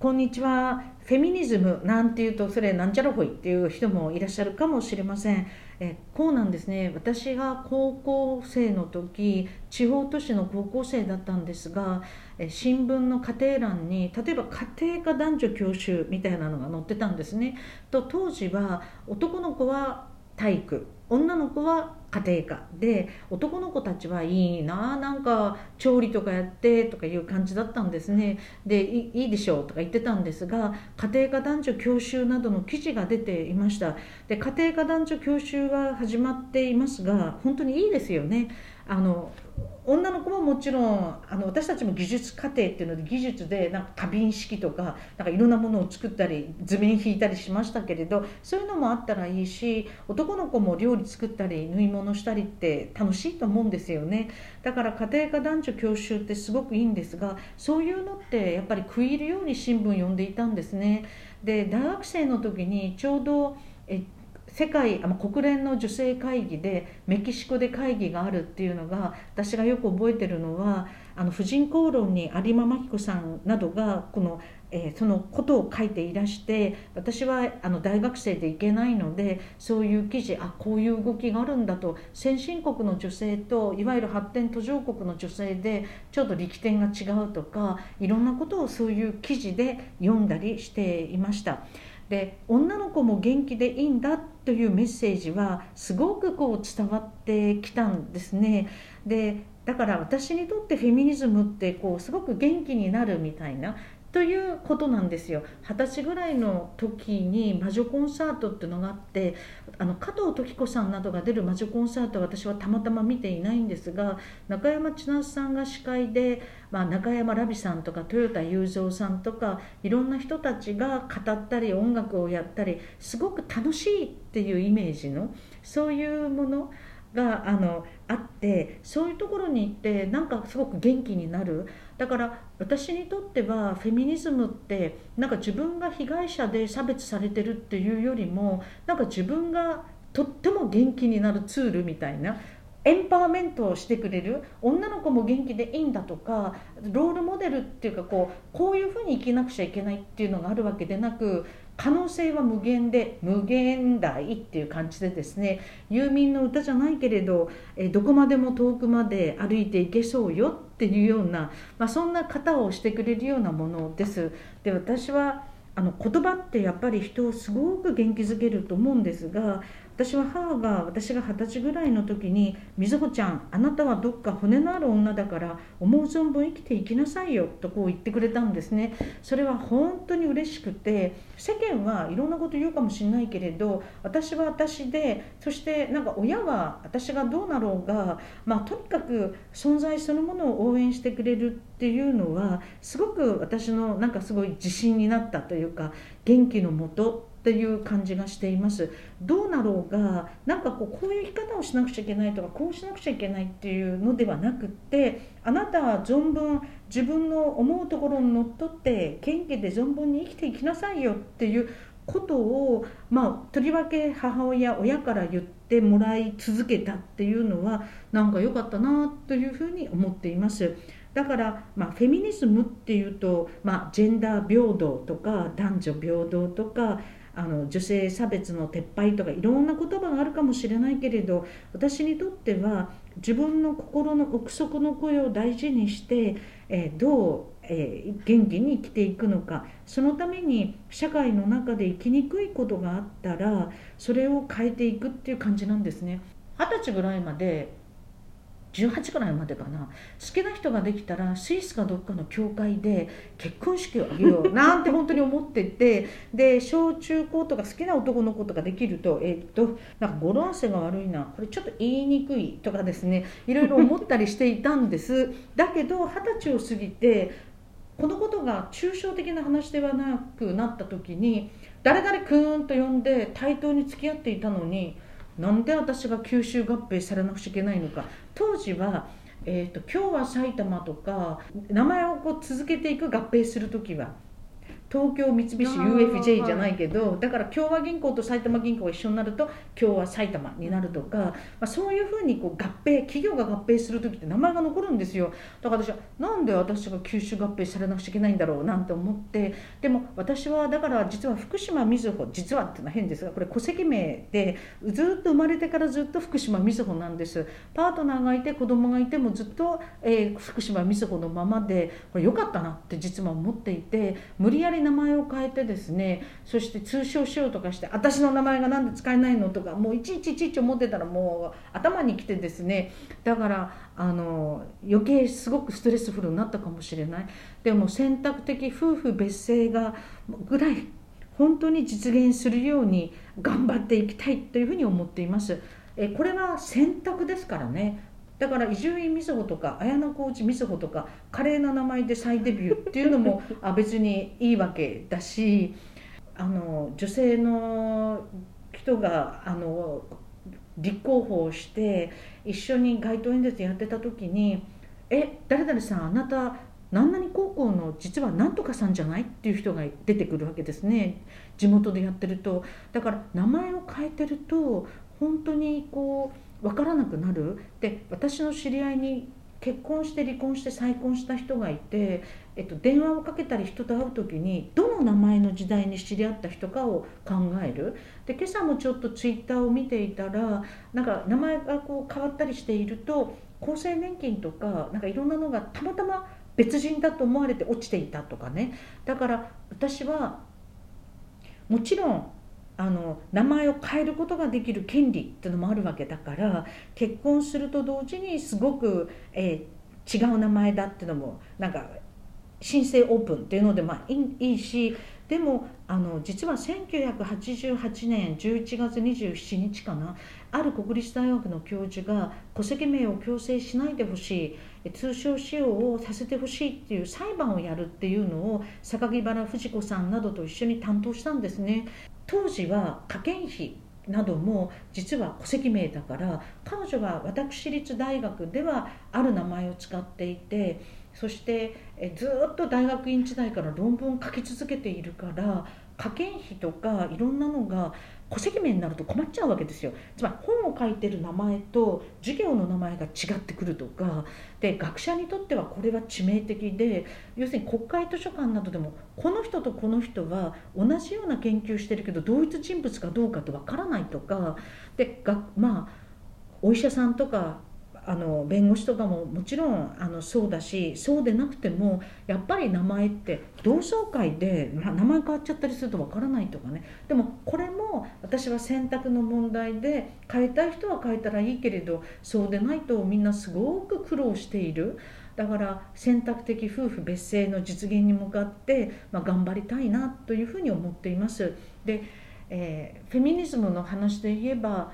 こんにちは。フェミニズムなんていうとそれなんちゃらほいっていう人もいらっしゃるかもしれません。えこうなんですね。私が高校生の時地方都市の高校生だったんですがえ新聞の家庭欄に例えば家庭科男女教習みたいなのが載ってたんですね。と当時は男の子は体育。女の子は家庭科で男の子たちはいいななんか調理とかやってとかいう感じだったんですね。でいいでしょうとか言ってたんですが家庭科男女教習などの記事が出ていました。で家庭科男女教習は始まっていますが本当にいいですよね。あの女の子ももちろんあの私たちも技術課程っていうので技術でなんか花瓶式とかなんかいろんなものを作ったり図面引いたりしましたけれどそういうのもあったらいいし男の子も料理作ったり縫い物したりって楽しいと思うんですよね。だから家庭科男女教習ってすごくいいんですがそういうのってやっぱり食い入るように新聞読んでいたんですね。で大学生の時にちょうどえ世界国連の女性会議でメキシコで会議があるっていうのが私がよく覚えてるのはあの婦人公論に有馬真紀子さんなどがこの、えー、そのことを書いていらして私はあの大学生で行けないのでそういう記事あこういう動きがあるんだと先進国の女性といわゆる発展途上国の女性でちょっと力点が違うとかいろんなことをそういう記事で読んだりしていました。で女の子も元気でいいんだというメッセージはすごくこう伝わってきたんですね。でだから私にとってフェミニズムってこうすごく元気になるみたいなということなんですよ。二十歳ぐらいの時に魔女コンサートっていうのがあってあの加藤時子さんなどが出る魔女コンサートは私はたまたま見ていないんですが中山千夏さんが司会で、まあ、中山ラビさんとか豊田雄三さんとかいろんな人たちが語ったり音楽をやったりすごく楽しいっていうイメージのそういうものがあのあってそういうところに行ってなんかすごく元気になる。だから私にとってはフェミニズムってなんか自分が被害者で差別されてるっていうよりもなんか自分がとっても元気になるツールみたいな。エンパワーメントをしてくれる女の子も元気でいいんだとかロールモデルっていうかこうこういうふうに生きなくちゃいけないっていうのがあるわけでなく可能性は無限で無限大っていう感じでですねユーミンの歌じゃないけれどえどこまでも遠くまで歩いていけそうよっていうような、まあ、そんな方をしてくれるようなものです。で私はあの言葉ってやっぱり人をすごく元気づけると思うんですが私は母が私が二十歳ぐらいの時に「瑞穂ちゃんあなたはどっか骨のある女だから思う存分生きていきなさいよ」とこう言ってくれたんですね。それは本当に嬉しくて世間はいろんなこと言うかもしれないけれど私は私でそしてなんか親は私がどうなろうが、まあ、とにかく存在そのものを応援してくれるっていうのはすごく私のなんかすごい自信になったというか元気のもとっていう感じがしていますどうなろうがなんかこうこういう生き方をしなくちゃいけないとかこうしなくちゃいけないっていうのではなくってあなたは存分自分の思うところにのっとって元気で存分に生きていきなさいよっていうことを、まあ、とりわけ母親親から言ってもらい続けたっていうのはなんか良かったなというふうに思っています。だから、まあ、フェミニズムっていうと、まあ、ジェンダー平等とか男女平等とかあの女性差別の撤廃とかいろんな言葉があるかもしれないけれど私にとっては自分の心の奥底の声を大事にして、えー、どう、えー、元気に生きていくのかそのために社会の中で生きにくいことがあったらそれを変えていくっていう感じなんですね。二十歳ぐらいまで18くらいまでかな。好きな人ができたらスイスかどっかの教会で結婚式を挙げようなんて本当に思っててで小中高とか好きな男の子とかできるとえー、っとなんか語呂合わせが悪いな。これちょっと言いにくいとかですねいろいろ思ったりしていたんです。だけど二十歳を過ぎてこのことが抽象的な話ではなくなった時に誰々くんと呼んで対等に付き合っていたのになんで私が吸収合併されなくちゃいけないのか。当時は、えーと、今日は埼玉とか名前をこう続けていく合併する時は東京三菱 UFJ じゃないけどだから共和銀行と埼玉銀行が一緒になると共和埼玉になるとか、まあ、そういうふうにこう合併企業が合併する時って名前が残るんですよ。だから私はなんで私が吸収合併されなくちゃいけないんだろうなんて思ってでも私はだから実は福島みずほ実はっていうのは変ですがこれ戸籍名でずっと生まれてからずっと福島みずほなんです。パートナーがいて子供がいてもずっと、えー、福島みずほのままでこれ良かったなって実は思っていて無理やり名前を変えてですねそして通称しようとかして私の名前が何で使えないのとかもういちいちいちいち思ってたらもう頭にきてですねだからあの余計すごくストレスフルになったかもしれない。でも選択的夫婦別姓がぐらい本当に実現するように頑張っていきたいというふうに思っています。えこれは選択ですからね。だから伊集院瑞穂とか綾小路瑞穂とか華麗な名前で再デビューっていうのも あ別にいいわけだしあの女性の人があの立候補をして一緒に街頭演説やってた時に「え誰々さんあなた何々高校の実はなんとかさんじゃない?」っていう人が出てくるわけですね地元でやってるとだから名前を変えてると本当にこう分からなくなる。で私の知り合いに結婚して離婚して再婚した人がいて、えっと、電話をかけたり人と会う時にどの名前の時代に知り合った人かを考える。で今朝もちょっとツイッターを見ていたらなんか名前がこう変わったりしていると厚生年金とかなんかいろんなのがたまたま別人だと思われて落ちていたとかね。だから私はもちろんあの名前を変えることができる権利っていうのもあるわけだから結婚すると同時にすごく、えー、違う名前だっていうのもなんか申請オープンっていうのでまあいいしでもあの実は1988年11月27日かなある国立大学の教授が戸籍名を強制しないでほしい通称使用をさせてほしいっていう裁判をやるっていうのを榊原藤子さんなどと一緒に担当したんですね。当時は科研費なども実は戸籍名だから彼女は私立大学ではある名前を使っていてそしてずっと大学院時代から論文を書き続けているから科研費とかいろんなのが戸籍名になると困っちゃうわけですよ。つまり本を書いてる名前と授業の名前が違ってくるとか。で学者にとってはこれは致命的で要するに国会図書館などでもこの人とこの人は同じような研究してるけど同一人物かどうかってわからないとか。でがまあお医者さんとかあの弁護士とかももちろんあのそうだしそうでなくてもやっぱり名前って同窓会で、まあ、名前変わっちゃったりするとわからないとかねでもこれも私は選択の問題で変えたい人は変えたらいいけれどそうでないとみんなすごく苦労している。だから選択的夫婦別姓の実現に向かって、まあ、頑張りたいなというふうに思っています。で、えー、フェミニズムの話で言えば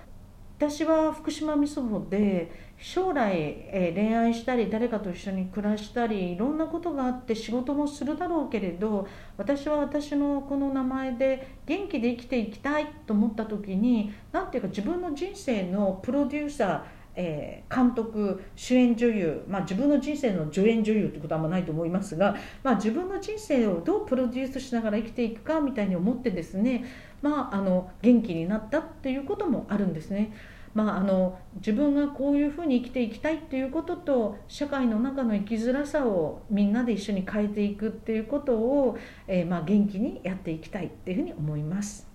私は福島みそほで将来、えー、恋愛したり誰かと一緒に暮らしたりいろんなことがあって仕事もするだろうけれど私は私のこの名前で元気で生きていきたいと思った時に何ていうか自分の人生のプロデューサーえー、監督主演女優、まあ、自分の人生の助演女優ってことはあんまないと思いますが、まあ、自分の人生をどうプロデュースしながら生きていくかみたいに思ってですね、まあ、あの元気になったっていうこともあるんですね。まあ、あの自分がこういうふうに生きていきたいっていうことと社会の中の生きづらさをみんなで一緒に変えていくっていうことを、えー、まあ元気にやっていきたいっていうふうに思います。